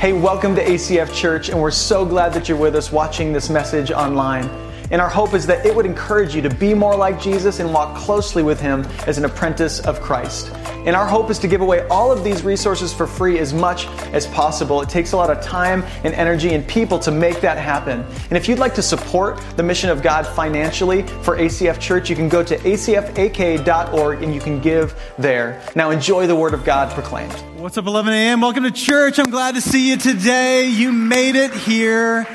Hey, welcome to ACF Church, and we're so glad that you're with us watching this message online. And our hope is that it would encourage you to be more like Jesus and walk closely with Him as an apprentice of Christ. And our hope is to give away all of these resources for free as much as possible. It takes a lot of time and energy and people to make that happen. And if you'd like to support the mission of God financially for ACF Church, you can go to acfak.org and you can give there. Now enjoy the Word of God proclaimed. What's up, 11 a.m.? Welcome to church. I'm glad to see you today. You made it here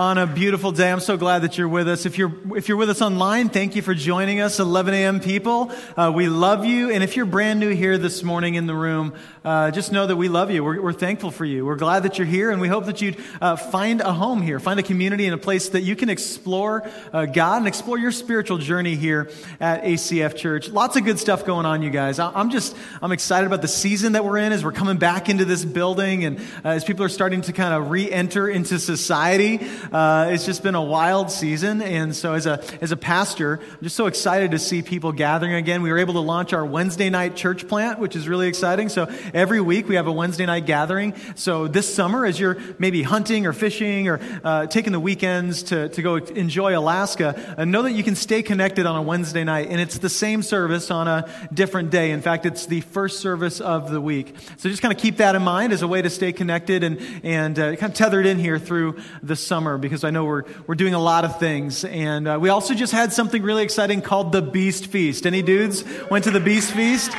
on a beautiful day. I'm so glad that you're with us. If you're, if you're with us online, thank you for joining us, 11 a.m. people. Uh, we love you. And if you're brand new here this morning in the room, uh, just know that we love you. We're, we're, thankful for you. We're glad that you're here, and we hope that you'd uh, find a home here, find a community and a place that you can explore uh, God and explore your spiritual journey here at ACF Church. Lots of good stuff going on, you guys. I'm just, I'm excited about the season that we're in as we're coming back into this building and uh, as people are starting to kind of re-enter into society. Uh, it's just been a wild season, and so as a as a pastor, I'm just so excited to see people gathering again. We were able to launch our Wednesday night church plant, which is really exciting. So every week we have a Wednesday night gathering. So this summer, as you're maybe hunting or fishing or uh, taking the weekends to to go enjoy Alaska, uh, know that you can stay connected on a Wednesday night, and it's the same service on a different day. In fact, it's the first service of the week. So just kind of keep that in mind as a way to stay connected and and uh, kind of tethered in here through the summer summer because I know we're, we're doing a lot of things. And uh, we also just had something really exciting called the Beast Feast. Any dudes went to the Beast Feast?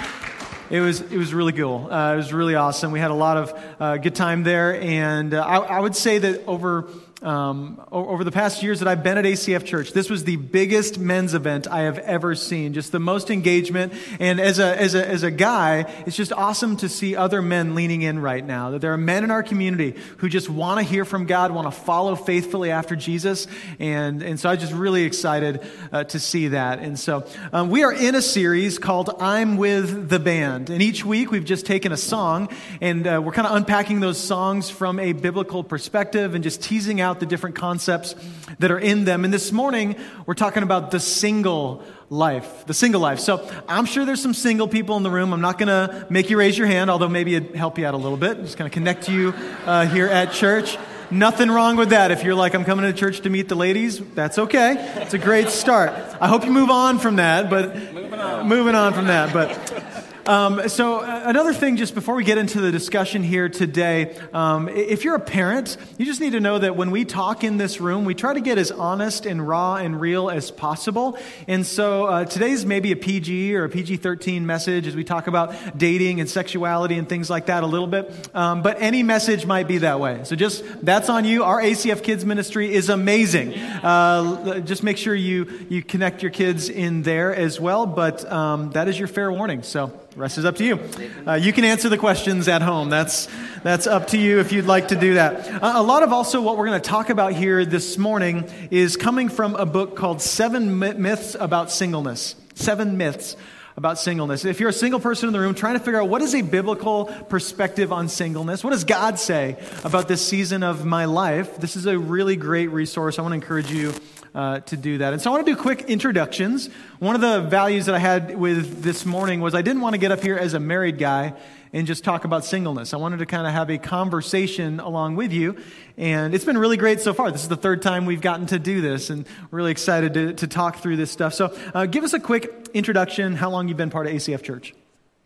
It was, it was really cool. Uh, it was really awesome. We had a lot of uh, good time there. And uh, I, I would say that over um, over the past years that I've been at ACF Church, this was the biggest men's event I have ever seen. Just the most engagement. And as a, as a, as a guy, it's just awesome to see other men leaning in right now. That there are men in our community who just want to hear from God, want to follow faithfully after Jesus. And, and so I'm just really excited uh, to see that. And so um, we are in a series called I'm with the Band. And each week we've just taken a song and uh, we're kind of unpacking those songs from a biblical perspective and just teasing out out the different concepts that are in them. And this morning, we're talking about the single life, the single life. So I'm sure there's some single people in the room. I'm not going to make you raise your hand, although maybe it'd help you out a little bit. I'm just going to connect you uh, here at church. Nothing wrong with that. If you're like, I'm coming to church to meet the ladies, that's okay. It's a great start. I hope you move on from that, but moving on, moving on from that. But um, so, uh, another thing, just before we get into the discussion here today, um, if you're a parent, you just need to know that when we talk in this room, we try to get as honest and raw and real as possible. And so, uh, today's maybe a PG or a PG 13 message as we talk about dating and sexuality and things like that a little bit. Um, but any message might be that way. So, just that's on you. Our ACF Kids ministry is amazing. Uh, just make sure you, you connect your kids in there as well. But um, that is your fair warning. So, rest is up to you. Uh, you can answer the questions at home. That's, that's up to you if you'd like to do that. Uh, a lot of also what we're going to talk about here this morning is coming from a book called Seven Myths About Singleness. Seven Myths about singleness. If you're a single person in the room trying to figure out what is a biblical perspective on singleness, what does God say about this season of my life, this is a really great resource. I want to encourage you uh, to do that. And so I want to do quick introductions. One of the values that I had with this morning was I didn't want to get up here as a married guy and just talk about singleness. I wanted to kind of have a conversation along with you. And it's been really great so far. This is the third time we've gotten to do this, and really excited to, to talk through this stuff. So, uh, give us a quick introduction, how long you've been part of ACF Church.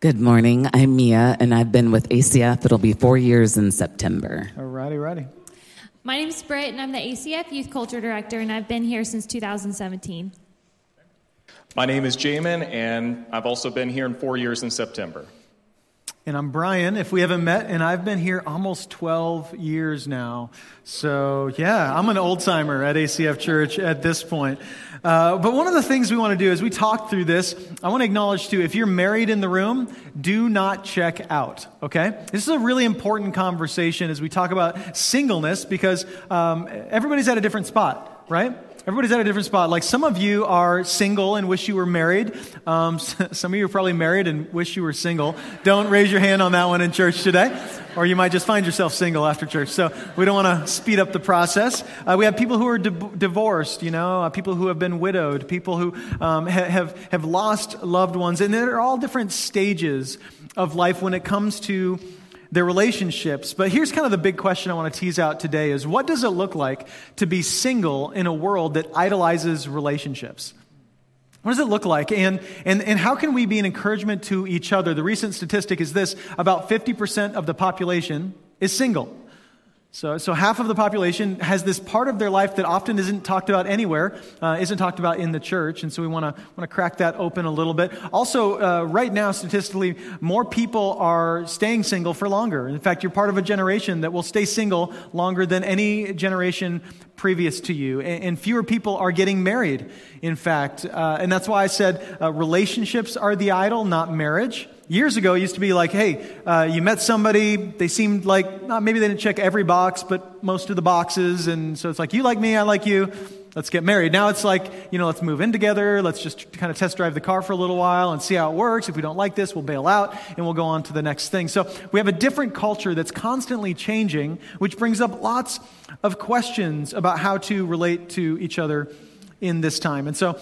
Good morning. I'm Mia, and I've been with ACF. It'll be four years in September. All righty, righty. My name is Britt, and I'm the ACF Youth Culture Director, and I've been here since 2017. My name is Jamin, and I've also been here in four years in September. And I'm Brian, if we haven't met, and I've been here almost 12 years now. So, yeah, I'm an old timer at ACF Church at this point. Uh, but one of the things we want to do as we talk through this, I want to acknowledge too, if you're married in the room, do not check out, okay? This is a really important conversation as we talk about singleness because um, everybody's at a different spot, right? Everybody's at a different spot. Like some of you are single and wish you were married. Um, some of you are probably married and wish you were single. Don't raise your hand on that one in church today. Or you might just find yourself single after church. So we don't want to speed up the process. Uh, we have people who are di- divorced, you know, uh, people who have been widowed, people who um, ha- have, have lost loved ones. And there are all different stages of life when it comes to their relationships. But here's kind of the big question I want to tease out today is what does it look like to be single in a world that idolizes relationships? What does it look like? And, and, and how can we be an encouragement to each other? The recent statistic is this about 50% of the population is single. So, so half of the population has this part of their life that often isn't talked about anywhere, uh, isn't talked about in the church, and so we want to want to crack that open a little bit. Also, uh, right now, statistically, more people are staying single for longer. In fact, you're part of a generation that will stay single longer than any generation previous to you, and, and fewer people are getting married. In fact, uh, and that's why I said uh, relationships are the idol, not marriage. Years ago, it used to be like, hey, uh, you met somebody, they seemed like, uh, maybe they didn't check every box, but most of the boxes. And so it's like, you like me, I like you, let's get married. Now it's like, you know, let's move in together, let's just kind of test drive the car for a little while and see how it works. If we don't like this, we'll bail out and we'll go on to the next thing. So we have a different culture that's constantly changing, which brings up lots of questions about how to relate to each other in this time. And so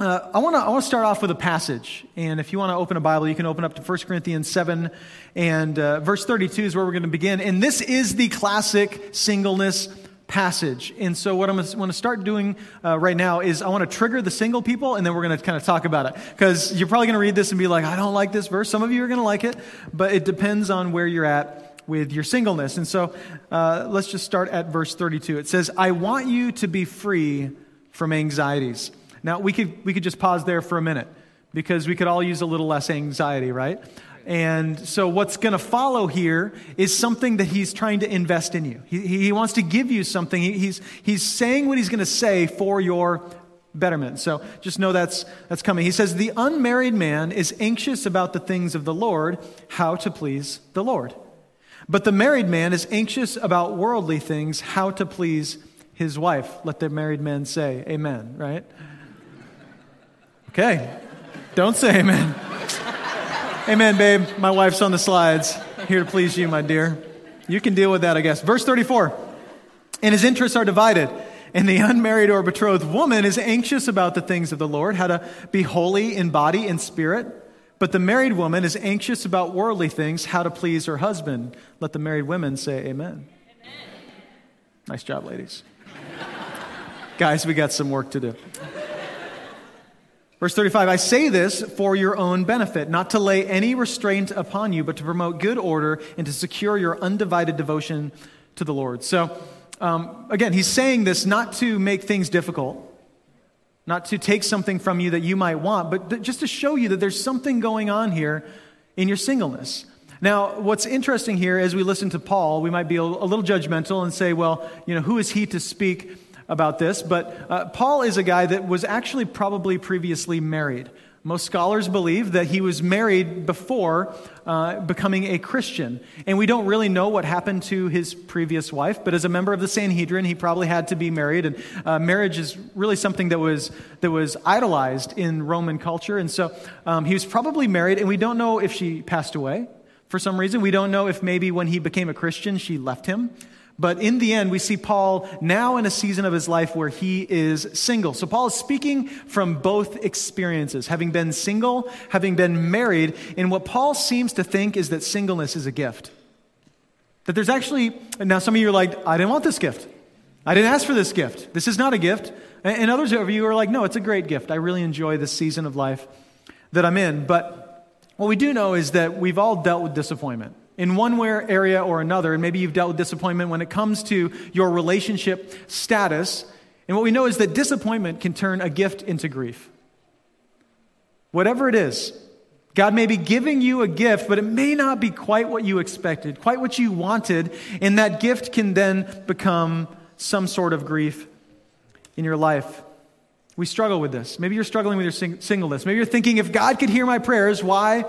uh, I want to I wanna start off with a passage. And if you want to open a Bible, you can open up to 1 Corinthians 7 and uh, verse 32 is where we're going to begin. And this is the classic singleness passage. And so, what I'm going to start doing uh, right now is I want to trigger the single people, and then we're going to kind of talk about it. Because you're probably going to read this and be like, I don't like this verse. Some of you are going to like it, but it depends on where you're at with your singleness. And so, uh, let's just start at verse 32. It says, I want you to be free from anxieties. Now, we could, we could just pause there for a minute because we could all use a little less anxiety, right? And so, what's going to follow here is something that he's trying to invest in you. He, he wants to give you something. He, he's, he's saying what he's going to say for your betterment. So, just know that's, that's coming. He says, The unmarried man is anxious about the things of the Lord, how to please the Lord. But the married man is anxious about worldly things, how to please his wife. Let the married men say, Amen, right? Okay. Don't say amen. amen, babe. My wife's on the slides. Here to please you, my dear. You can deal with that, I guess. Verse 34. And his interests are divided. And the unmarried or betrothed woman is anxious about the things of the Lord, how to be holy in body and spirit. But the married woman is anxious about worldly things, how to please her husband. Let the married women say amen. amen. Nice job, ladies. Guys, we got some work to do. Verse 35 I say this for your own benefit, not to lay any restraint upon you, but to promote good order and to secure your undivided devotion to the Lord. So, um, again, he's saying this not to make things difficult, not to take something from you that you might want, but just to show you that there's something going on here in your singleness. Now, what's interesting here as we listen to Paul, we might be a little judgmental and say, well, you know, who is he to speak about this, but uh, Paul is a guy that was actually probably previously married. Most scholars believe that he was married before uh, becoming a Christian. And we don't really know what happened to his previous wife, but as a member of the Sanhedrin, he probably had to be married. And uh, marriage is really something that was, that was idolized in Roman culture. And so um, he was probably married, and we don't know if she passed away for some reason. We don't know if maybe when he became a Christian, she left him. But in the end, we see Paul now in a season of his life where he is single. So Paul is speaking from both experiences, having been single, having been married. And what Paul seems to think is that singleness is a gift. That there's actually, now some of you are like, I didn't want this gift. I didn't ask for this gift. This is not a gift. And others of you are like, no, it's a great gift. I really enjoy this season of life that I'm in. But what we do know is that we've all dealt with disappointment in one way, area or another, and maybe you've dealt with disappointment when it comes to your relationship status. And what we know is that disappointment can turn a gift into grief. Whatever it is, God may be giving you a gift, but it may not be quite what you expected, quite what you wanted, and that gift can then become some sort of grief in your life. We struggle with this. Maybe you're struggling with your sing- singleness. Maybe you're thinking, if God could hear my prayers, why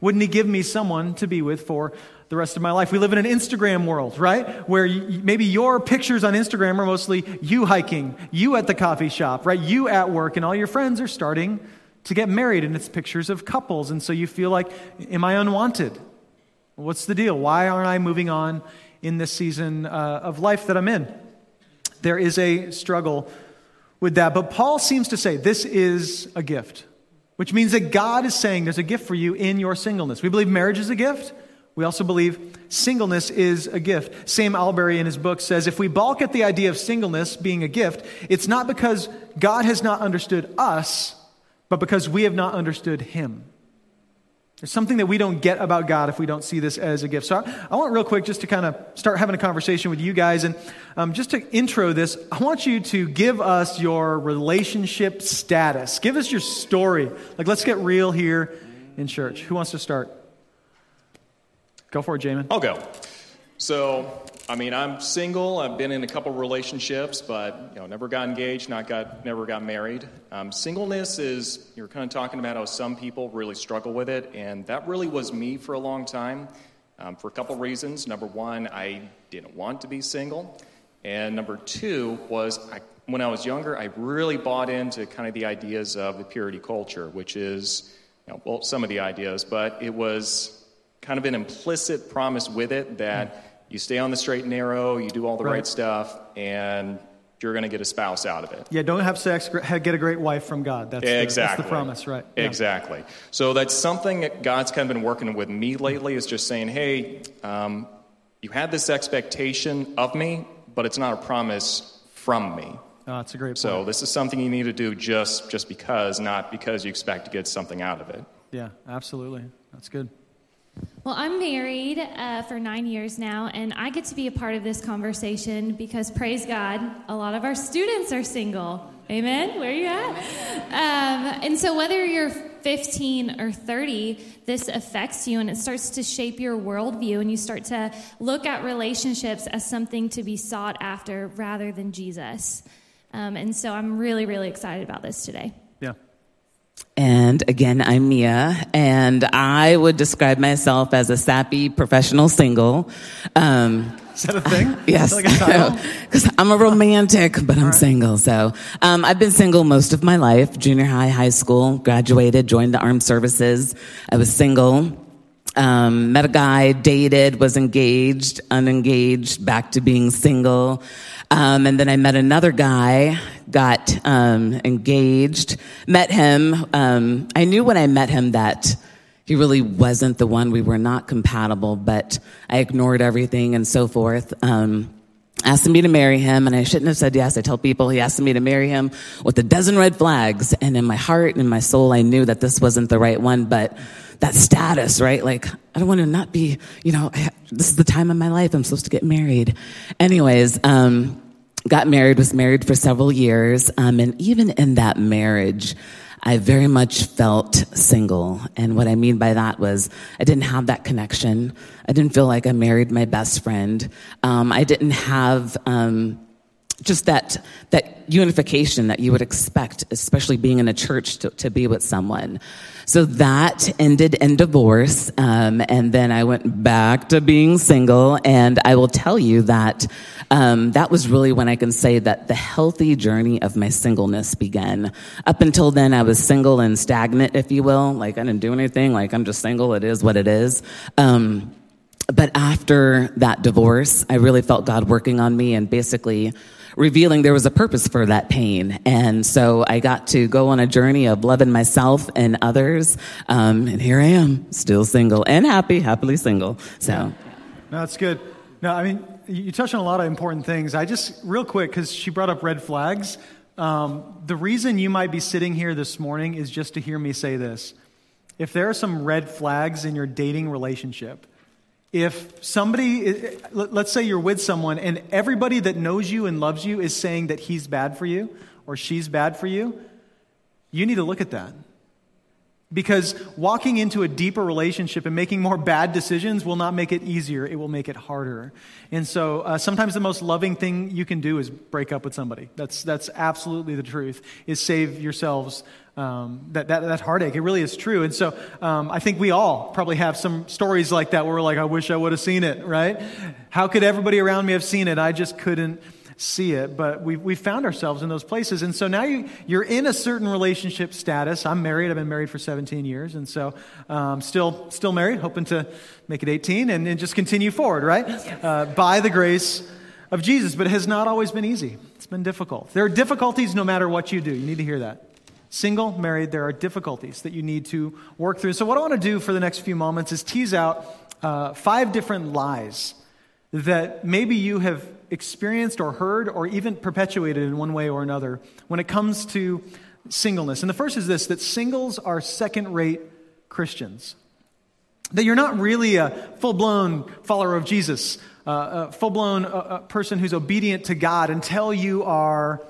wouldn't he give me someone to be with for the rest of my life? We live in an Instagram world, right? Where you, maybe your pictures on Instagram are mostly you hiking, you at the coffee shop, right? You at work, and all your friends are starting to get married, and it's pictures of couples. And so you feel like, am I unwanted? What's the deal? Why aren't I moving on in this season uh, of life that I'm in? There is a struggle with that. But Paul seems to say this is a gift which means that God is saying there's a gift for you in your singleness. We believe marriage is a gift. We also believe singleness is a gift. Sam Allberry in his book says if we balk at the idea of singleness being a gift, it's not because God has not understood us, but because we have not understood him. There's something that we don't get about God if we don't see this as a gift. So I, I want real quick just to kind of start having a conversation with you guys. And um, just to intro this, I want you to give us your relationship status. Give us your story. Like, let's get real here in church. Who wants to start? Go for it, Jamin. I'll go. So, I mean, I'm single. I've been in a couple relationships, but you know, never got engaged, not got, never got married. Um, singleness is you're kind of talking about how some people really struggle with it, and that really was me for a long time, um, for a couple reasons. Number one, I didn't want to be single, and number two was I, when I was younger, I really bought into kind of the ideas of the purity culture, which is, you know, well, some of the ideas, but it was kind of an implicit promise with it that you stay on the straight and narrow, you do all the right, Right. stuff, and you're going to get a spouse out of it. Yeah, don't have sex, get a great wife from God. That's, the, exactly. that's the promise, right? Yeah. Exactly. So that's something that God's kind of been working with me lately is just saying, hey, um, you had this expectation of me, but it's not a promise from me. Oh, that's a great point. So this is something you need to do just just because, not because you expect to get something out of it. yeah, absolutely. That's good. Well, I'm married uh, for nine years now, and I get to be a part of this conversation because, praise God, a lot of our students are single. Amen? Where are you at? Um, and so, whether you're 15 or 30, this affects you and it starts to shape your worldview, and you start to look at relationships as something to be sought after rather than Jesus. Um, and so, I'm really, really excited about this today. And again, I'm Mia, and I would describe myself as a sappy professional single. Um, Is that a thing? Yes, Is that like because I'm a romantic, but I'm single. So um, I've been single most of my life. Junior high, high school, graduated, joined the armed services. I was single. Um, met a guy, dated, was engaged, unengaged, back to being single. Um, and then I met another guy, got um, engaged, met him. Um, I knew when I met him that he really wasn't the one. We were not compatible, but I ignored everything and so forth. Um, asked me to marry him, and I shouldn't have said yes. I tell people he asked me to marry him with a dozen red flags, and in my heart and in my soul, I knew that this wasn't the right one, but that status, right? Like, I don't want to not be, you know, I, this is the time of my life. I'm supposed to get married. Anyways, um, got married, was married for several years, um, and even in that marriage, I very much felt single. And what I mean by that was I didn't have that connection. I didn't feel like I married my best friend. Um, I didn't have, um, just that that unification that you would expect, especially being in a church to, to be with someone. So that ended in divorce, um, and then I went back to being single. And I will tell you that um, that was really when I can say that the healthy journey of my singleness began. Up until then, I was single and stagnant, if you will. Like I didn't do anything. Like I'm just single. It is what it is. Um, but after that divorce, I really felt God working on me and basically revealing there was a purpose for that pain. And so I got to go on a journey of loving myself and others. Um, and here I am, still single and happy, happily single. So. No, that's good. No, I mean, you touched on a lot of important things. I just, real quick, because she brought up red flags. Um, the reason you might be sitting here this morning is just to hear me say this. If there are some red flags in your dating relationship, if somebody, let- let's say you're with someone and everybody that knows you and loves you is saying that he's bad for you or she's bad for you, you need to look at that. Because walking into a deeper relationship and making more bad decisions will not make it easier, it will make it harder. And so uh, sometimes the most loving thing you can do is break up with somebody. That's, that's absolutely the truth, is save yourselves um, that, that, that heartache. It really is true. And so um, I think we all probably have some stories like that where we're like, I wish I would have seen it, right? How could everybody around me have seen it? I just couldn't see it, but we we found ourselves in those places, and so now you you're in a certain relationship status. I'm married. I've been married for 17 years, and so um, still still married, hoping to make it 18 and, and just continue forward, right? Uh, by the grace of Jesus, but it has not always been easy. It's been difficult. There are difficulties no matter what you do. You need to hear that. Single, married, there are difficulties that you need to work through. So, what I want to do for the next few moments is tease out uh, five different lies that maybe you have experienced or heard or even perpetuated in one way or another when it comes to singleness. And the first is this that singles are second rate Christians. That you're not really a full blown follower of Jesus, uh, a full blown uh, uh, person who's obedient to God until you are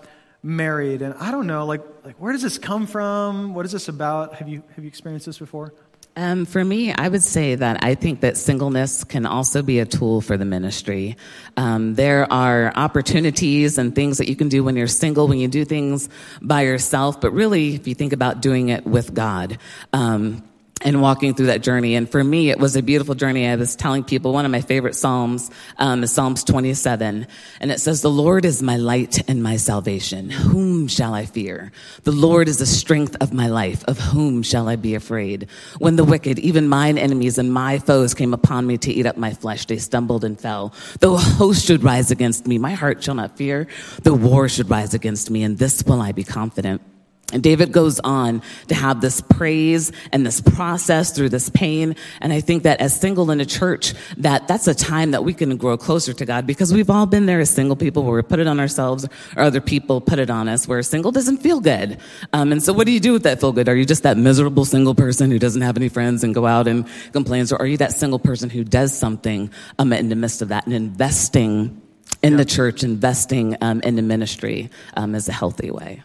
married. And I don't know, like, like where does this come from? What is this about? Have you, have you experienced this before? Um, for me, I would say that I think that singleness can also be a tool for the ministry. Um, there are opportunities and things that you can do when you're single, when you do things by yourself, but really, if you think about doing it with God, um, and walking through that journey. And for me, it was a beautiful journey. I was telling people one of my favorite Psalms um, Psalms 27. And it says, The Lord is my light and my salvation. Whom shall I fear? The Lord is the strength of my life. Of whom shall I be afraid? When the wicked, even mine enemies and my foes came upon me to eat up my flesh, they stumbled and fell. Though a host should rise against me, my heart shall not fear. The war should rise against me, and this will I be confident. And David goes on to have this praise and this process through this pain. And I think that as single in a church, that that's a time that we can grow closer to God because we've all been there as single people where we put it on ourselves or other people put it on us where single doesn't feel good. Um, and so what do you do with that feel good? Are you just that miserable single person who doesn't have any friends and go out and complains? Or are you that single person who does something um, in the midst of that and investing in yeah. the church, investing um, in the ministry um, is a healthy way?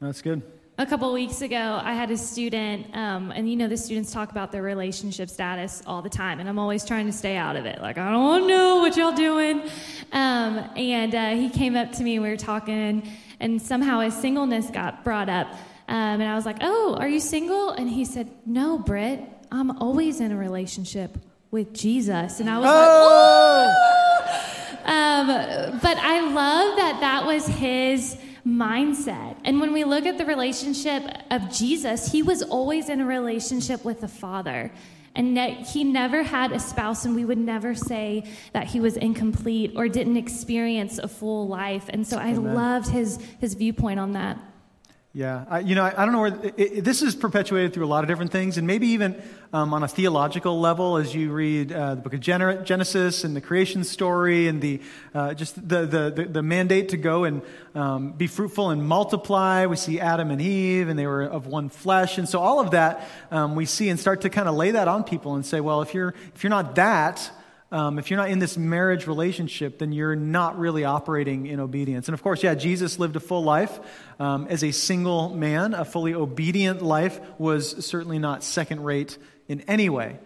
That's good a couple weeks ago, I had a student, um, and you know, the students talk about their relationship status all the time, and I'm always trying to stay out of it. Like, I don't want to know what y'all doing. Um, and uh, he came up to me, and we were talking, and somehow his singleness got brought up. Um, and I was like, Oh, are you single? And he said, No, Britt, I'm always in a relationship with Jesus. And I was oh! like, um, But I love that that was his mindset. And when we look at the relationship of Jesus, he was always in a relationship with the Father. And he never had a spouse, and we would never say that he was incomplete or didn't experience a full life. And so I Amen. loved his, his viewpoint on that. Yeah, I, you know, I, I, don't know where it, it, this is perpetuated through a lot of different things, and maybe even um, on a theological level, as you read uh, the book of Genesis and the creation story, and the uh, just the, the, the mandate to go and um, be fruitful and multiply. We see Adam and Eve, and they were of one flesh, and so all of that um, we see and start to kind of lay that on people and say, well, if you're if you're not that, um, if you're not in this marriage relationship, then you're not really operating in obedience. And of course, yeah, Jesus lived a full life um, as a single man. A fully obedient life was certainly not second rate in any way.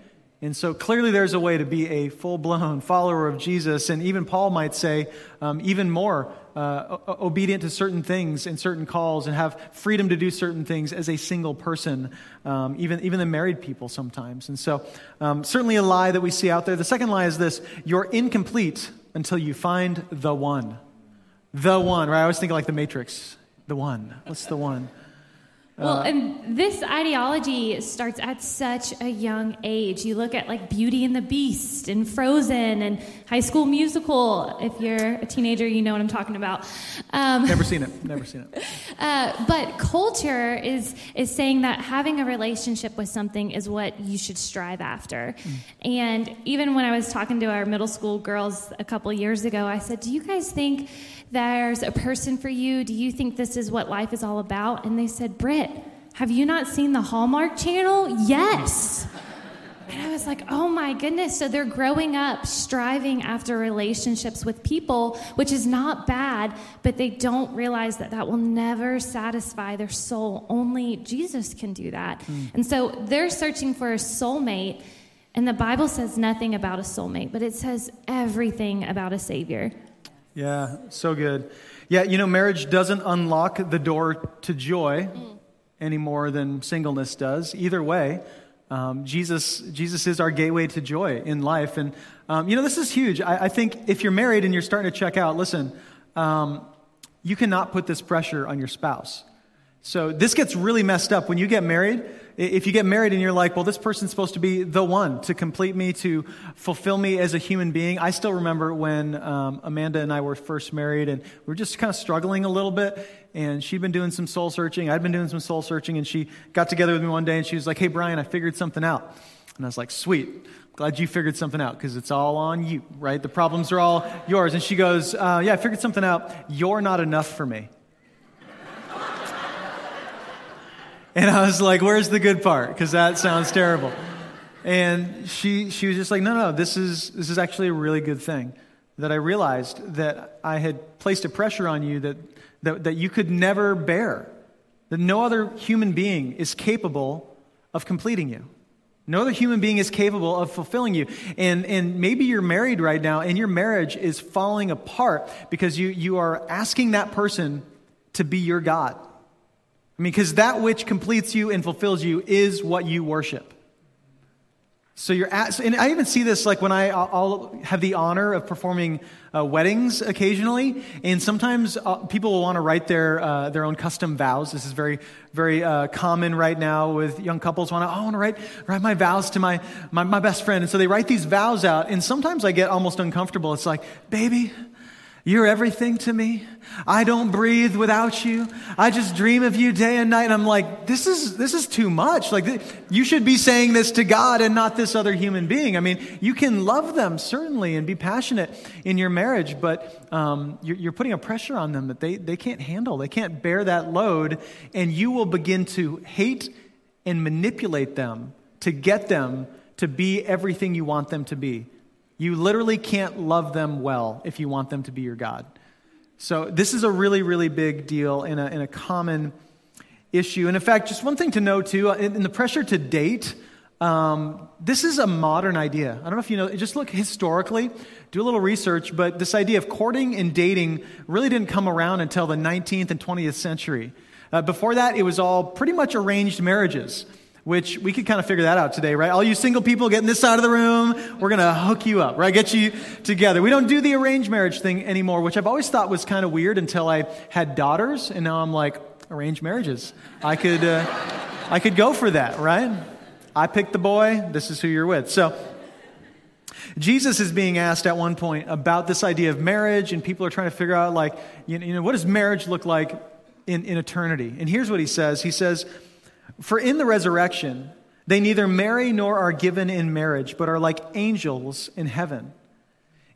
And so clearly, there's a way to be a full blown follower of Jesus. And even Paul might say, um, even more uh, obedient to certain things and certain calls and have freedom to do certain things as a single person, um, even, even the married people sometimes. And so, um, certainly a lie that we see out there. The second lie is this you're incomplete until you find the one. The one, right? I always think like the Matrix. The one. What's the one? Well, uh, and this ideology starts at such a young age. You look at like Beauty and the Beast and Frozen and High School Musical. If you're a teenager, you know what I'm talking about. Um, Never seen it. Never seen it. Uh, but culture is is saying that having a relationship with something is what you should strive after. Mm. And even when I was talking to our middle school girls a couple years ago, I said, "Do you guys think?" There's a person for you. Do you think this is what life is all about? And they said, Britt, have you not seen the Hallmark Channel? Yes. And I was like, oh my goodness. So they're growing up striving after relationships with people, which is not bad, but they don't realize that that will never satisfy their soul. Only Jesus can do that. Mm. And so they're searching for a soulmate. And the Bible says nothing about a soulmate, but it says everything about a Savior. Yeah, so good. Yeah, you know, marriage doesn't unlock the door to joy mm. any more than singleness does. Either way, um, Jesus, Jesus is our gateway to joy in life. And, um, you know, this is huge. I, I, think if you're married and you're starting to check out, listen, um, you cannot put this pressure on your spouse. So this gets really messed up when you get married if you get married and you're like, well, this person's supposed to be the one to complete me, to fulfill me as a human being. I still remember when um, Amanda and I were first married and we were just kind of struggling a little bit. And she'd been doing some soul searching. I'd been doing some soul searching. And she got together with me one day and she was like, hey, Brian, I figured something out. And I was like, Sweet. Glad you figured something out because it's all on you, right? The problems are all yours. And she goes, uh, Yeah, I figured something out. You're not enough for me. And I was like, Where's the good part? Because that sounds terrible. And she, she was just like, No, no, this is, this is actually a really good thing. That I realized that I had placed a pressure on you that, that, that you could never bear, that no other human being is capable of completing you. No other human being is capable of fulfilling you. And, and maybe you're married right now and your marriage is falling apart because you, you are asking that person to be your God. I mean, because that which completes you and fulfills you is what you worship. So you're at, and I even see this like when I, I'll have the honor of performing uh, weddings occasionally, and sometimes uh, people will want to write their uh, their own custom vows. This is very very uh, common right now with young couples. Want to oh, I want to write write my vows to my, my my best friend, and so they write these vows out. And sometimes I get almost uncomfortable. It's like, baby, you're everything to me. I don't breathe without you. I just dream of you day and night. And I'm like, this is, this is too much. Like, you should be saying this to God and not this other human being. I mean, you can love them, certainly, and be passionate in your marriage, but um, you're, you're putting a pressure on them that they, they can't handle. They can't bear that load. And you will begin to hate and manipulate them to get them to be everything you want them to be. You literally can't love them well if you want them to be your God. So, this is a really, really big deal in a, in a common issue. And in fact, just one thing to know too in, the pressure to date, um, this is a modern idea. I don't know if you know, just look historically, do a little research, but this idea of courting and dating really didn't come around until the 19th and 20th century. Uh, before that, it was all pretty much arranged marriages which we could kind of figure that out today, right? All you single people getting this side of the room, we're going to hook you up, right? Get you together. We don't do the arranged marriage thing anymore, which I've always thought was kind of weird until I had daughters, and now I'm like, arranged marriages. I could, uh, I could go for that, right? I picked the boy, this is who you're with. So, Jesus is being asked at one point about this idea of marriage, and people are trying to figure out, like, you know, what does marriage look like in, in eternity? And here's what he says He says, for in the resurrection, they neither marry nor are given in marriage, but are like angels in heaven.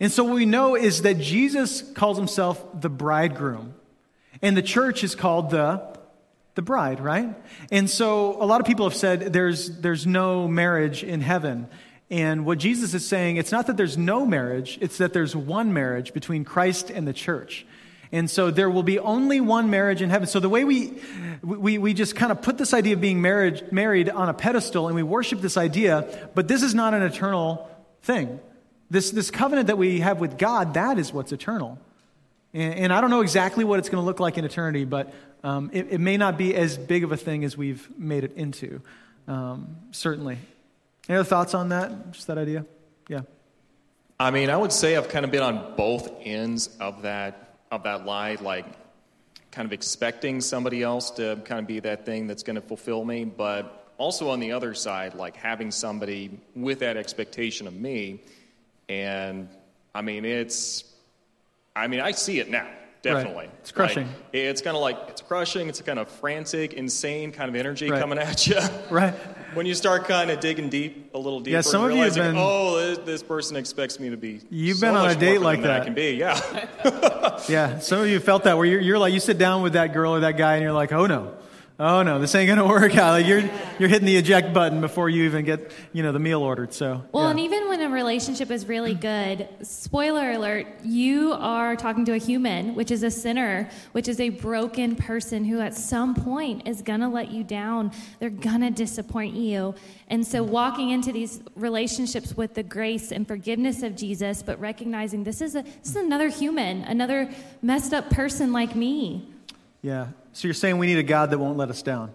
And so what we know is that Jesus calls himself the bridegroom, and the church is called the, the bride, right? And so a lot of people have said there's, there's no marriage in heaven. And what Jesus is saying, it's not that there's no marriage, it's that there's one marriage between Christ and the church. And so there will be only one marriage in heaven. So the way we, we, we just kind of put this idea of being married, married on a pedestal and we worship this idea, but this is not an eternal thing. This, this covenant that we have with God, that is what's eternal. And, and I don't know exactly what it's going to look like in eternity, but um, it, it, may not be as big of a thing as we've made it into, um, certainly. Any other thoughts on that? Just that idea? Yeah. I mean, I would say I've kind of been on both ends of that of that lie, like kind of expecting somebody else to kind of be that thing that's going to fulfill me, but also on the other side, like having somebody with that expectation of me. And I mean, it's, I mean, I see it now. Definitely. Right. It's crushing. Like, it's kind of like, it's crushing. It's a kind of frantic, insane kind of energy right. coming at you. Right. when you start kind of digging deep, a little deeper, yeah, some of you have been, oh, this, this, person expects me to be. You've so been on a date like that. I can be, yeah. yeah, some of you felt that where you're, you're like, you sit down with that girl or that guy and you're like, oh no, oh no, this ain't gonna work out. Like you're you're hitting the eject button before you even get you know the meal ordered. So well, yeah. and even when a relationship is really good, spoiler alert, you are talking to a human, which is a sinner, which is a broken person who at some point is gonna let you down. They're gonna disappoint you, and so walking into these relationships with the grace and forgiveness of Jesus, but recognizing this is a this is another human, another messed up person like me. Yeah. So you're saying we need a God that won't let us down?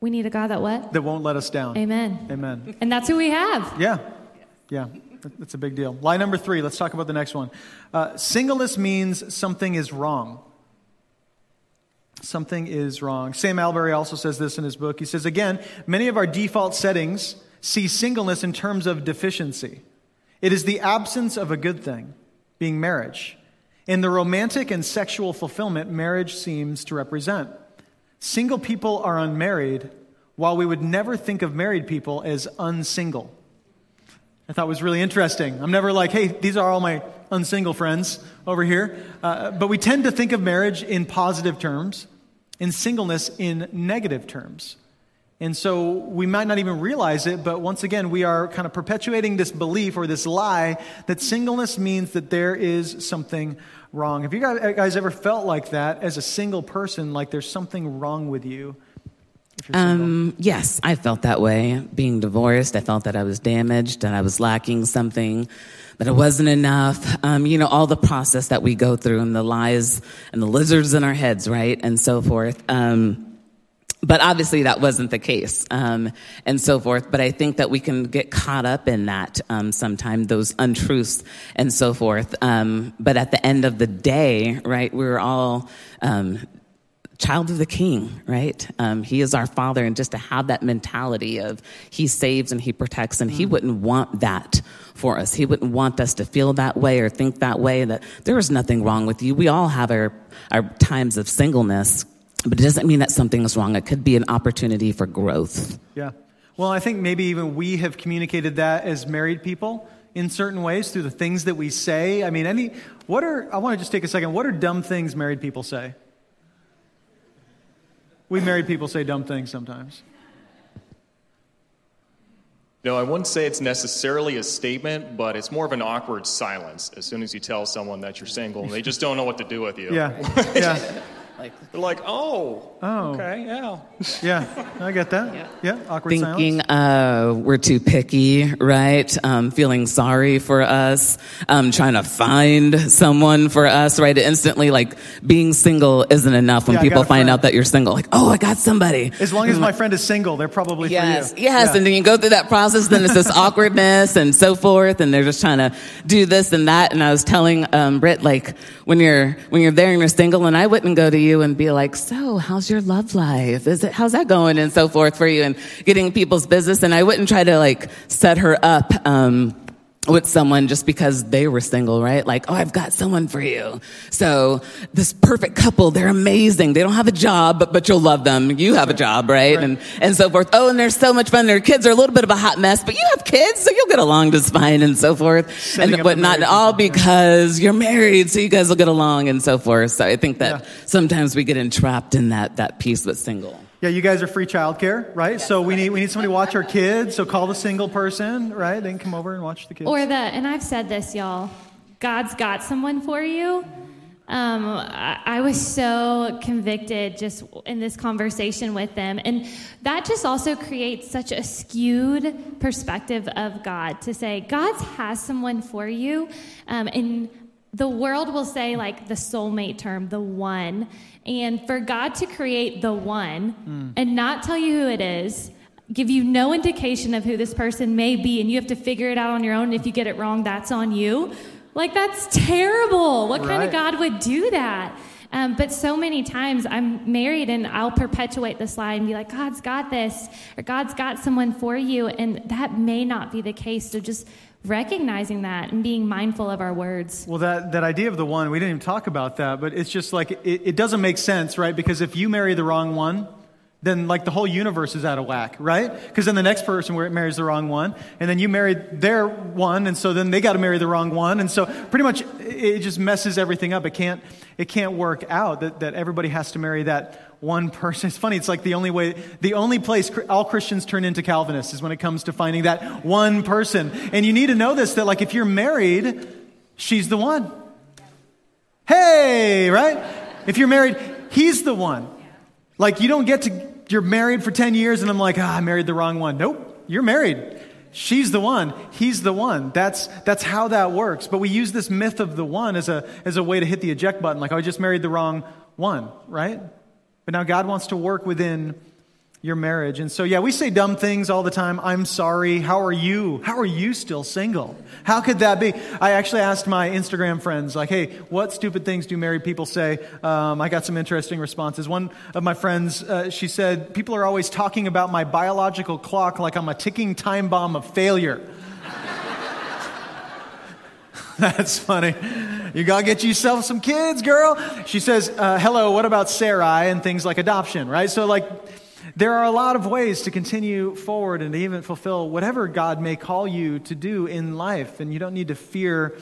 We need a God that what? That won't let us down. Amen. Amen. And that's who we have. Yeah. Yeah. That's a big deal. Lie number three. Let's talk about the next one. Uh, singleness means something is wrong. Something is wrong. Sam Allberry also says this in his book. He says, again, many of our default settings see singleness in terms of deficiency. It is the absence of a good thing, being marriage. In the romantic and sexual fulfillment marriage seems to represent. Single people are unmarried while we would never think of married people as unsingle. I thought was really interesting. I'm never like, hey, these are all my unsingle friends over here. Uh, but we tend to think of marriage in positive terms, in singleness in negative terms. And so we might not even realize it, but once again, we are kind of perpetuating this belief or this lie that singleness means that there is something wrong. Have you guys ever felt like that as a single person, like there's something wrong with you? Um, yes, I felt that way. Being divorced, I felt that I was damaged and I was lacking something, that it wasn't enough. Um, you know, all the process that we go through and the lies and the lizards in our heads, right? And so forth. Um, but obviously that wasn't the case um, and so forth. But i think that we can get caught up in that um, sometimes those untruths and so forth. Um, but at the end of the day right we're all um, child of the king right? Um, he is our father and just to have that mentality of he saves and he protects and he mm. wouldn't want that for us. He wouldn't want us to feel that way or think that way that there is nothing wrong with you. We all have our, our times of singleness but it doesn't mean that something is wrong. It could be an opportunity for growth. Yeah. Well, I think maybe even we have communicated that as married people in certain ways through the things that we say. I mean, any, what are, I want to just take a second. What are dumb things married people say? We married people say dumb things sometimes. No, I wouldn't say it's necessarily a statement, but it's more of an awkward silence as soon as you tell someone that you're single. And they just don't know what to do with you. Yeah. Yeah. Like they're like, oh, oh, okay, yeah, yeah, I get that. Yeah, yeah awkward Thinking uh, we're too picky, right? Um, feeling sorry for us, um, trying to find someone for us, right? Instantly, like being single isn't enough when yeah, people find out that you're single. Like, oh, I got somebody. As long as my friend is single, they're probably yes, for you. Yes, yeah. and then you go through that process. Then it's this awkwardness and so forth, and they're just trying to do this and that. And I was telling um, Britt, like, when you're when you're there and you're single, and I wouldn't go to you and be like, so how's your love life? Is it, how's that going? And so forth for you and getting people's business. And I wouldn't try to like set her up, um, with someone just because they were single, right? Like, oh, I've got someone for you. So this perfect couple, they're amazing. They don't have a job, but, but you'll love them. You have a job, right? right? And, and so forth. Oh, and they're so much fun. Their kids are a little bit of a hot mess, but you have kids, so you'll get along just fine and so forth. Setting and whatnot, all because you're married, so you guys will get along and so forth. So I think that yeah. sometimes we get entrapped in that, that piece with single. Yeah, you guys are free childcare, right? Yes. So we need we need somebody to watch our kids. So call the single person, right? They can come over and watch the kids. Or the and I've said this, y'all. God's got someone for you. Um, I, I, was so convicted just in this conversation with them. And that just also creates such a skewed perspective of God to say, God has someone for you. Um, and the world will say, like, the soulmate term, the one. And for God to create the one mm. and not tell you who it is, give you no indication of who this person may be, and you have to figure it out on your own. And if you get it wrong, that's on you. Like, that's terrible. What right. kind of God would do that? Um, but so many times I'm married and I'll perpetuate this lie and be like, God's got this, or God's got someone for you. And that may not be the case. So just recognizing that and being mindful of our words. Well, that, that idea of the one, we didn't even talk about that, but it's just like, it, it doesn't make sense, right? Because if you marry the wrong one, then like the whole universe is out of whack, right? Because then the next person where it marries the wrong one, and then you married their one, and so then they got to marry the wrong one, and so pretty much it just messes everything up. It can't it can't work out that, that everybody has to marry that one person. It's funny. It's like the only way, the only place all Christians turn into Calvinists is when it comes to finding that one person. And you need to know this that like if you're married, she's the one. Hey, right? If you're married, he's the one. Like you don't get to you're married for 10 years and I'm like, ah, I married the wrong one. Nope, you're married. She's the one. He's the one. That's, that's how that works. But we use this myth of the one as a, as a way to hit the eject button. Like, oh, I just married the wrong one, right? But now God wants to work within your marriage. And so, yeah, we say dumb things all the time. I'm sorry. How are you? How are you still single? How could that be? I actually asked my Instagram friends, like, hey, what stupid things do married people say? Um, I got some interesting responses. One of my friends, uh, she said, people are always talking about my biological clock like I'm a ticking time bomb of failure. That's funny. You gotta get yourself some kids, girl. She says, uh, hello, what about Sarai and things like adoption, right? So, like, There are a lot of ways to continue forward and to even fulfill whatever God may call you to do in life, and you don't need to fear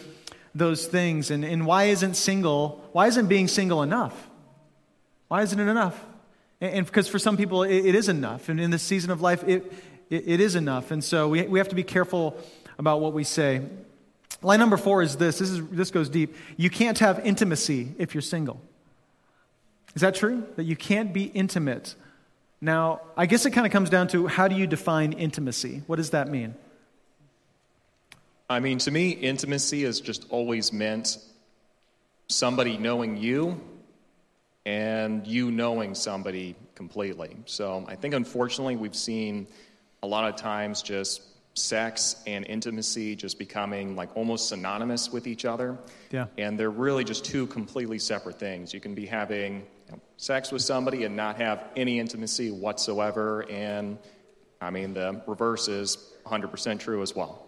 those things. And, and why isn't single, why isn't being single enough? Why isn't it enough? And, because for some people it, it is enough. And in this season of life, it, it, it is enough. And so we, we have to be careful about what we say. Line number four is this this, is, this goes deep. You can't have intimacy if you're single. Is that true? That you can't be intimate? Now, I guess it kind of comes down to how do you define intimacy? What does that mean? I mean, to me, intimacy has just always meant somebody knowing you and you knowing somebody completely. So I think unfortunately we've seen a lot of times just sex and intimacy just becoming like almost synonymous with each other. Yeah. And they're really just two completely separate things. You can be having you know, sex with somebody and not have any intimacy whatsoever. And I mean, the reverse is 100% true as well.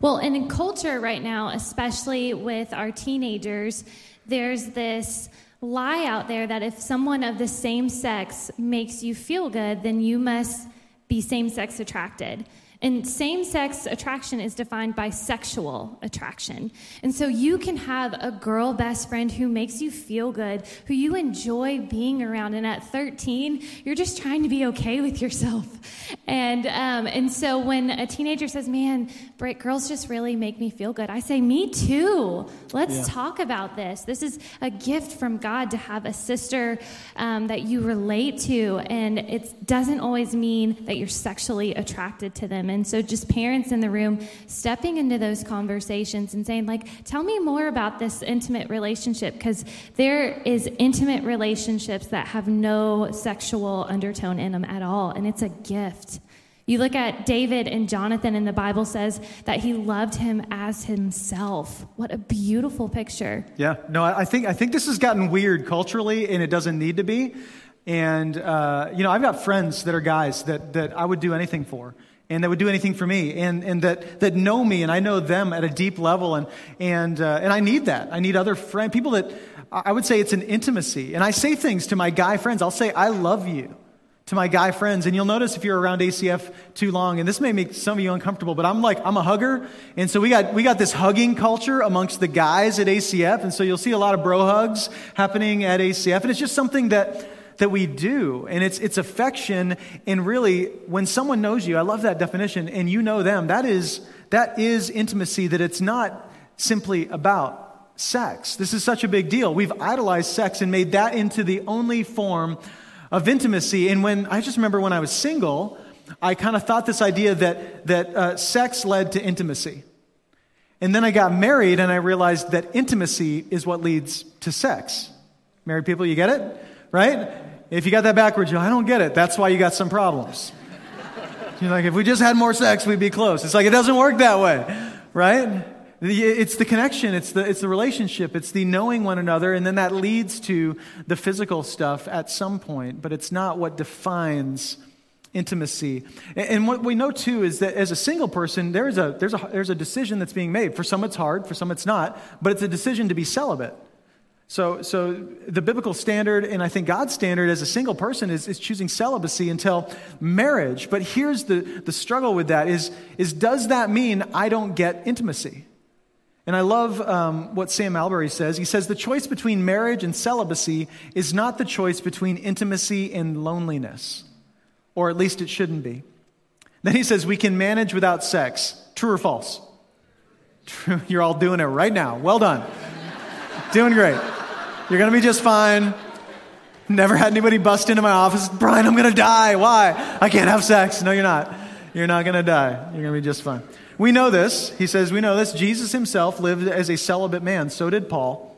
Well, and in culture right now, especially with our teenagers, there's this lie out there that if someone of the same sex makes you feel good, then you must be same sex attracted. And same sex attraction is defined by sexual attraction. And so you can have a girl best friend who makes you feel good, who you enjoy being around. And at 13, you're just trying to be okay with yourself. And, um, and so when a teenager says, Man, girls just really make me feel good, I say, Me too. Let's yeah. talk about this. This is a gift from God to have a sister um, that you relate to. And it doesn't always mean that you're sexually attracted to them them. And so, just parents in the room stepping into those conversations and saying, like, tell me more about this intimate relationship, because there is intimate relationships that have no sexual undertone in them at all, and it's a gift. You look at David and Jonathan, and the Bible says that he loved him as himself. What a beautiful picture. Yeah, no, I think, I think this has gotten weird culturally, and it doesn't need to be. And, uh, you know, I've got friends that are guys that, that I would do anything for and that would do anything for me and, and that, that know me and I know them at a deep level. And, and, uh, and I need that. I need other friends, people that I would say it's an intimacy. And I say things to my guy friends. I'll say, I love you to my guy friends. And you'll notice if you're around ACF too long, and this may make some of you uncomfortable, but I'm like, I'm a hugger. And so we got, we got this hugging culture amongst the guys at ACF. And so you'll see a lot of bro hugs happening at ACF. And it's just something that, that we do. And it's, it's affection. And really, when someone knows you, I love that definition, and you know them, that is, that is intimacy, that it's not simply about sex. This is such a big deal. We've idolized sex and made that into the only form of intimacy. And when I just remember when I was single, I kind of thought this idea that, that uh, sex led to intimacy. And then I got married and I realized that intimacy is what leads to sex. Married people, you get it? Right? If you got that backwards, you're like, I don't get it. That's why you got some problems. You're like, if we just had more sex, we'd be close. It's like, it doesn't work that way, right? It's the connection, it's the, it's the relationship, it's the knowing one another, and then that leads to the physical stuff at some point, but it's not what defines intimacy. And what we know too is that as a single person, there's a, there's a, there's a decision that's being made. For some it's hard, for some it's not, but it's a decision to be celibate. So, so the biblical standard, and I think God's standard as a single person, is, is choosing celibacy until marriage. But here's the, the struggle with that is, is does that mean I don't get intimacy? And I love um, what Sam Allberry says. He says the choice between marriage and celibacy is not the choice between intimacy and loneliness, or at least it shouldn't be. Then he says we can manage without sex. True or false? True. You're all doing it right now. Well done. doing great. You're going to be just fine. Never had anybody bust into my office. Brian, I'm going to die. Why? I can't have sex. No, you're not. You're not going to die. You're going to be just fine. We know this. He says, We know this. Jesus himself lived as a celibate man. So did Paul.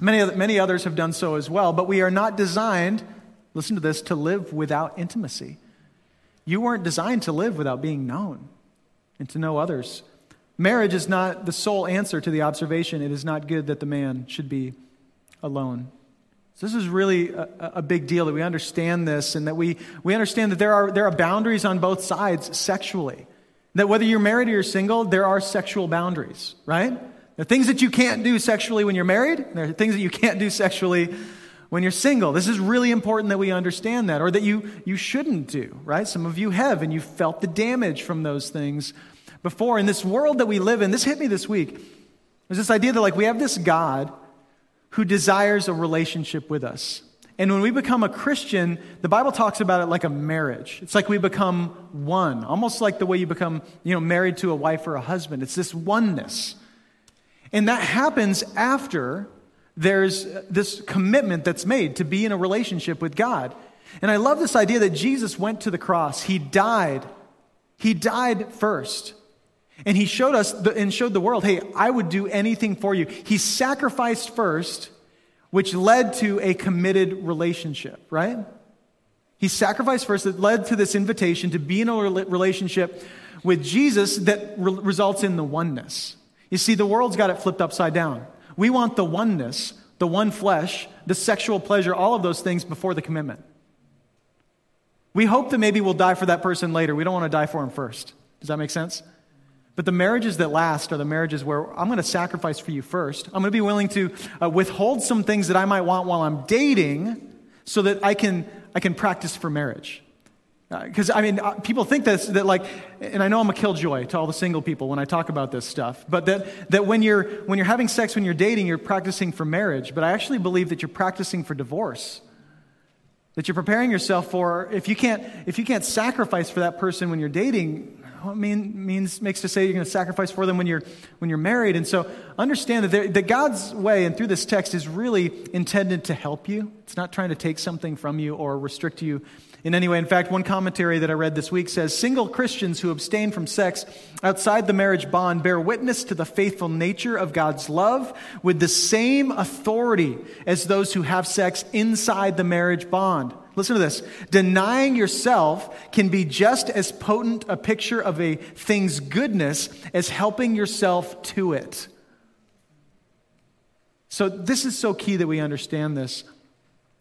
Many, many others have done so as well. But we are not designed, listen to this, to live without intimacy. You weren't designed to live without being known and to know others. Marriage is not the sole answer to the observation, it is not good that the man should be alone. So this is really a, a, big deal that we understand this and that we, we understand that there are, there are boundaries on both sides sexually. That whether you're married or you're single, there are sexual boundaries, right? There are things that you can't do sexually when you're married, there are things that you can't do sexually when you're single. This is really important that we understand that, or that you, you shouldn't do, right? Some of you have, and you felt the damage from those things before. In this world that we live in, this hit me this week. There's this idea that, like, we have this God who desires a relationship with us. And when we become a Christian, the Bible talks about it like a marriage. It's like we become one, almost like the way you become, you know, married to a wife or a husband. It's this oneness. And that happens after there's this commitment that's made to be in a relationship with God. And I love this idea that Jesus went to the cross. He died. He died first. And he showed us the, and showed the world, hey, I would do anything for you. He sacrificed first, which led to a committed relationship, right? He sacrificed first that led to this invitation to be in a relationship with Jesus that re- results in the oneness. You see, the world's got it flipped upside down. We want the oneness, the one flesh, the sexual pleasure, all of those things before the commitment. We hope that maybe we'll die for that person later. We don't want to die for him first. Does that make sense? But the marriages that last are the marriages where I'm going to sacrifice for you first. I'm going to be willing to uh, withhold some things that I might want while I'm dating so that I can, I can practice for marriage. Because, uh, I mean, uh, people think this, that like, and I know I'm a killjoy to all the single people when I talk about this stuff, but that, that when, you're, when you're having sex, when you're dating, you're practicing for marriage. But I actually believe that you're practicing for divorce. That you're preparing yourself for, if you can't, if you can't sacrifice for that person when you're dating, mean, means makes to say you're going to sacrifice for them when you're when you're married. And so understand that, that God's way and through this text is really intended to help you. It's not trying to take something from you or restrict you in any way. In fact, one commentary that I read this week says single Christians who abstain from sex outside the marriage bond bear witness to the faithful nature of God's love with the same authority as those who have sex inside the marriage bond. Listen to this. Denying yourself can be just as potent a picture of a thing's goodness as helping yourself to it. So, this is so key that we understand this.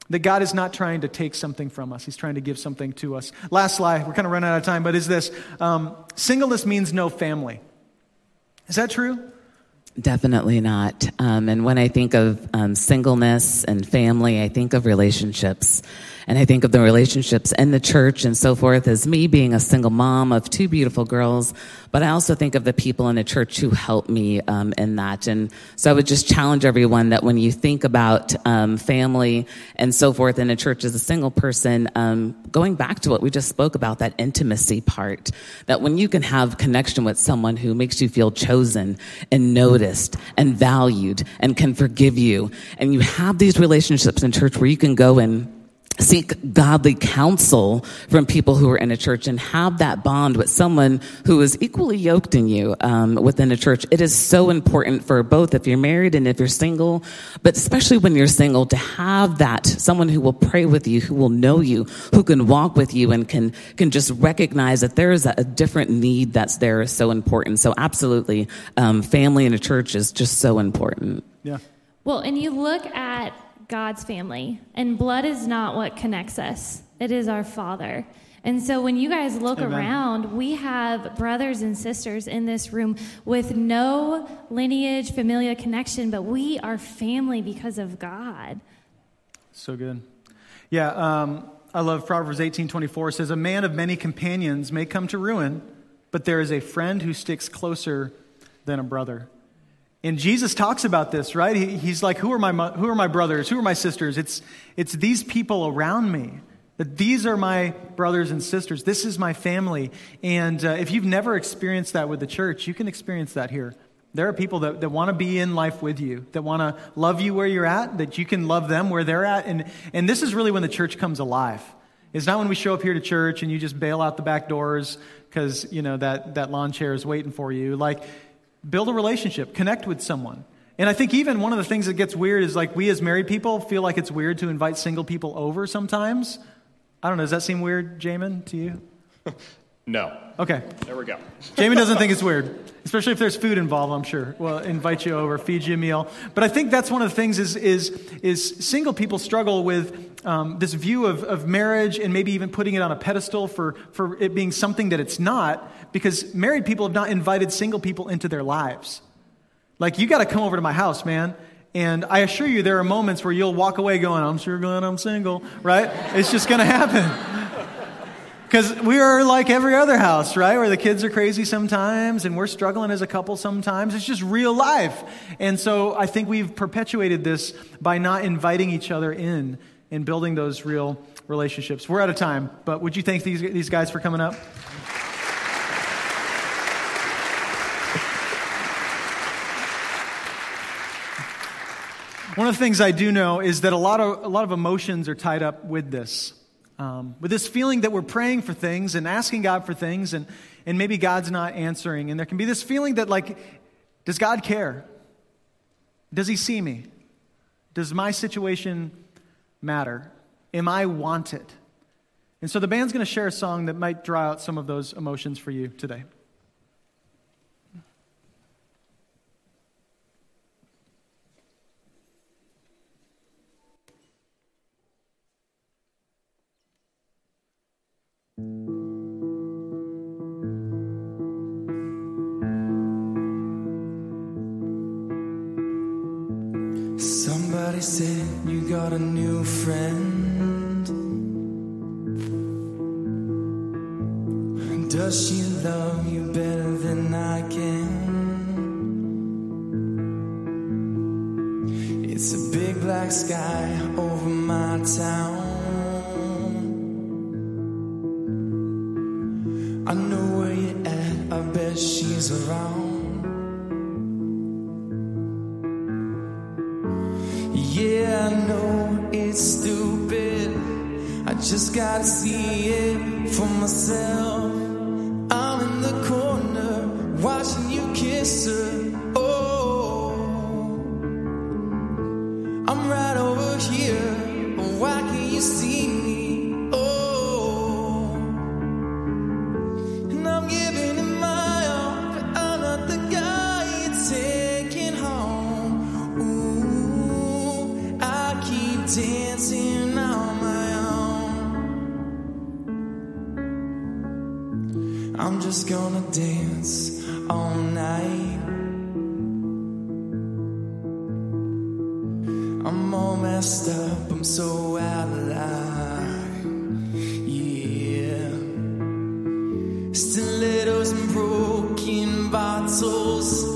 That God is not trying to take something from us, He's trying to give something to us. Last slide, we're kind of running out of time, but is this um, singleness means no family. Is that true? Definitely not. Um, and when I think of um, singleness and family, I think of relationships. And I think of the relationships in the church and so forth as me being a single mom of two beautiful girls. But I also think of the people in the church who helped me um, in that. And so I would just challenge everyone that when you think about um, family and so forth in a church as a single person, um, going back to what we just spoke about, that intimacy part, that when you can have connection with someone who makes you feel chosen and noticed and valued and can forgive you, and you have these relationships in church where you can go and seek godly counsel from people who are in a church and have that bond with someone who is equally yoked in you um, within a church. It is so important for both if you're married and if you're single, but especially when you're single to have that someone who will pray with you, who will know you, who can walk with you and can can just recognize that there is a, a different need that's there is so important. So absolutely, um, family in a church is just so important. Yeah. Well, and you look at God's family. And blood is not what connects us, it is our Father. And so when you guys look Amen. around, we have brothers and sisters in this room with no lineage, familial connection, but we are family because of God. So good. Yeah, um, I love Proverbs 18:24 says a man of many companions may come to ruin, but there is a friend who sticks closer than a brother. And Jesus talks about this, right? He, he's like, who are, my, who are my brothers? Who are my sisters? It's, it's these people around me. That these are my brothers and sisters. This is my family. And uh, if you've never experienced that with the church, you can experience that here. There are people that, that want to be in life with you, that want to love you where you're at, that you can love them where they're at. And, and this is really when the church comes alive. It's not when we show up here to church and you just bail out the back doors because, you know, that, that lawn chair is waiting for you. Like, build a relationship, connect with someone. And I think even one of the things that gets weird is like we as married people feel like it's weird to invite single people over sometimes. I don't know, does that seem weird, Jamin, to you? no. Okay. There we go. Jamie doesn't think it's weird, especially if there's food involved, I'm sure. Well, invite you over, feed you a meal. But I think that's one of the things is, is, is single people struggle with um, this view of, of marriage and maybe even putting it on a pedestal for, for it being something that it's not because married people have not invited single people into their lives. Like, you got to come over to my house, man. And I assure you, there are moments where you'll walk away going, I'm sure glad I'm single, right? It's just going to happen. Because we are like every other house, right? Where the kids are crazy sometimes and we're struggling as a couple sometimes. It's just real life. And so I think we've perpetuated this by not inviting each other in and building those real relationships. We're out of time, but would you thank these, these guys for coming up? One of the things I do know is that a lot of, a lot of emotions are tied up with this. Um, with this feeling that we're praying for things and asking God for things, and, and maybe God's not answering. And there can be this feeling that, like, does God care? Does He see me? Does my situation matter? Am I wanted? And so the band's going to share a song that might draw out some of those emotions for you today. Somebody said you got a new friend. Does she love you better than I can? It's a big black sky over my town. Gotta see it for myself. Stilettos and broken bottles.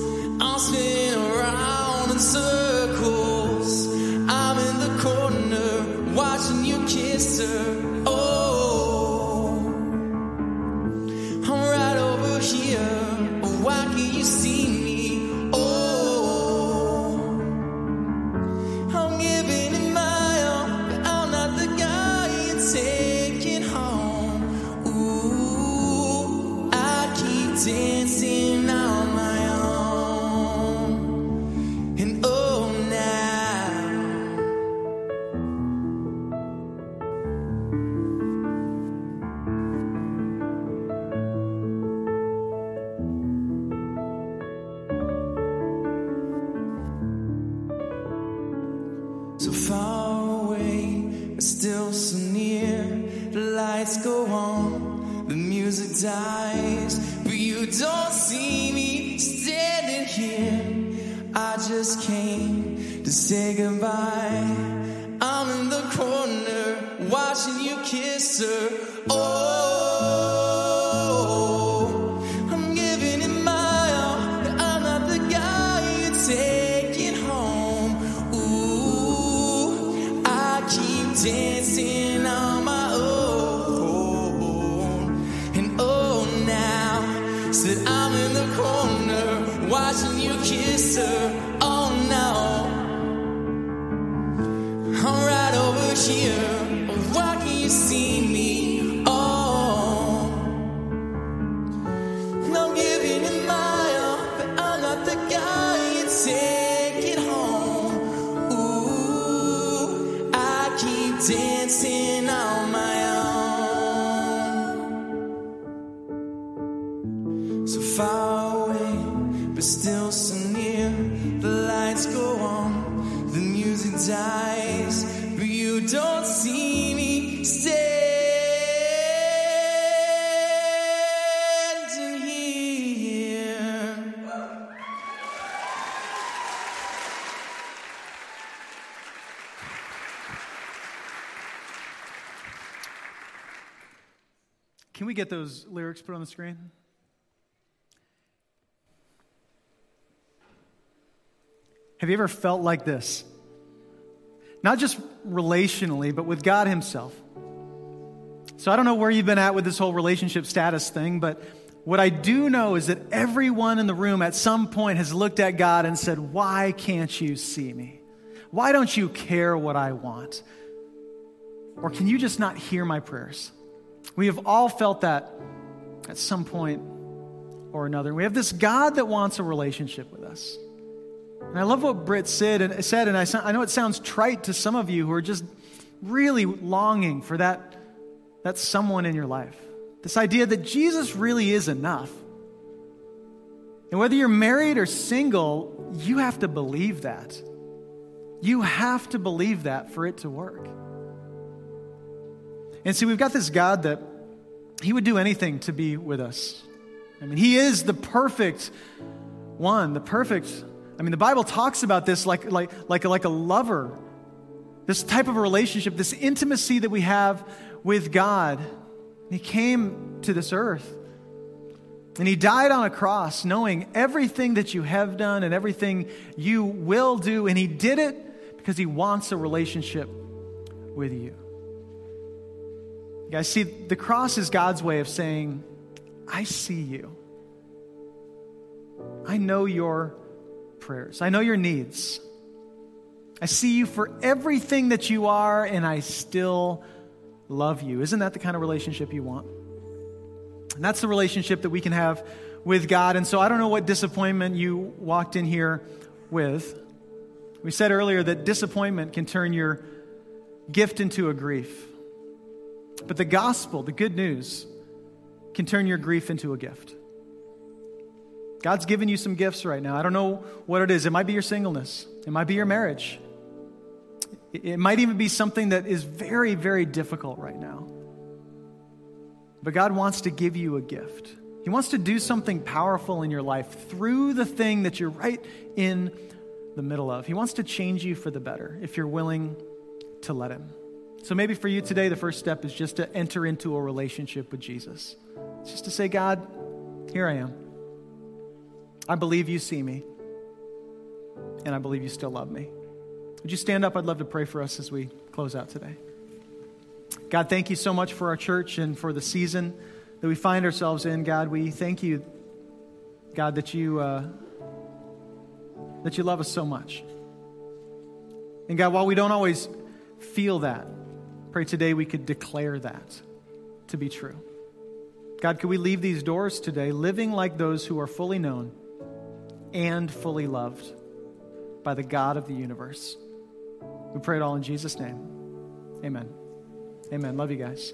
Said I'm in the corner watching you kiss her. Oh, no. I'm right over here. Get those lyrics put on the screen? Have you ever felt like this? Not just relationally, but with God Himself. So I don't know where you've been at with this whole relationship status thing, but what I do know is that everyone in the room at some point has looked at God and said, Why can't you see me? Why don't you care what I want? Or can you just not hear my prayers? We have all felt that at some point or another. We have this God that wants a relationship with us. And I love what Britt said, and, said, and I, I know it sounds trite to some of you who are just really longing for that, that someone in your life. This idea that Jesus really is enough. And whether you're married or single, you have to believe that. You have to believe that for it to work. And see, we've got this God that He would do anything to be with us. I mean, He is the perfect one, the perfect I mean, the Bible talks about this like, like, like, like a lover, this type of relationship, this intimacy that we have with God. He came to this earth and he died on a cross, knowing everything that you have done and everything you will do. And he did it because he wants a relationship with you. You guys, see, the cross is God's way of saying, I see you. I know your prayers. I know your needs. I see you for everything that you are, and I still love you. Isn't that the kind of relationship you want? And that's the relationship that we can have with God. And so I don't know what disappointment you walked in here with. We said earlier that disappointment can turn your gift into a grief. But the gospel, the good news, can turn your grief into a gift. God's given you some gifts right now. I don't know what it is. It might be your singleness, it might be your marriage. It might even be something that is very, very difficult right now. But God wants to give you a gift. He wants to do something powerful in your life through the thing that you're right in the middle of. He wants to change you for the better if you're willing to let Him. So maybe for you today, the first step is just to enter into a relationship with Jesus. It's just to say, God, here I am. I believe you see me, and I believe you still love me. Would you stand up? I'd love to pray for us as we close out today. God, thank you so much for our church and for the season that we find ourselves in. God, we thank you, God, that you uh, that you love us so much. And God, while we don't always feel that, pray today we could declare that to be true. God, could we leave these doors today living like those who are fully known? and fully loved by the God of the universe. We pray it all in Jesus' name. Amen. Amen. Love you guys.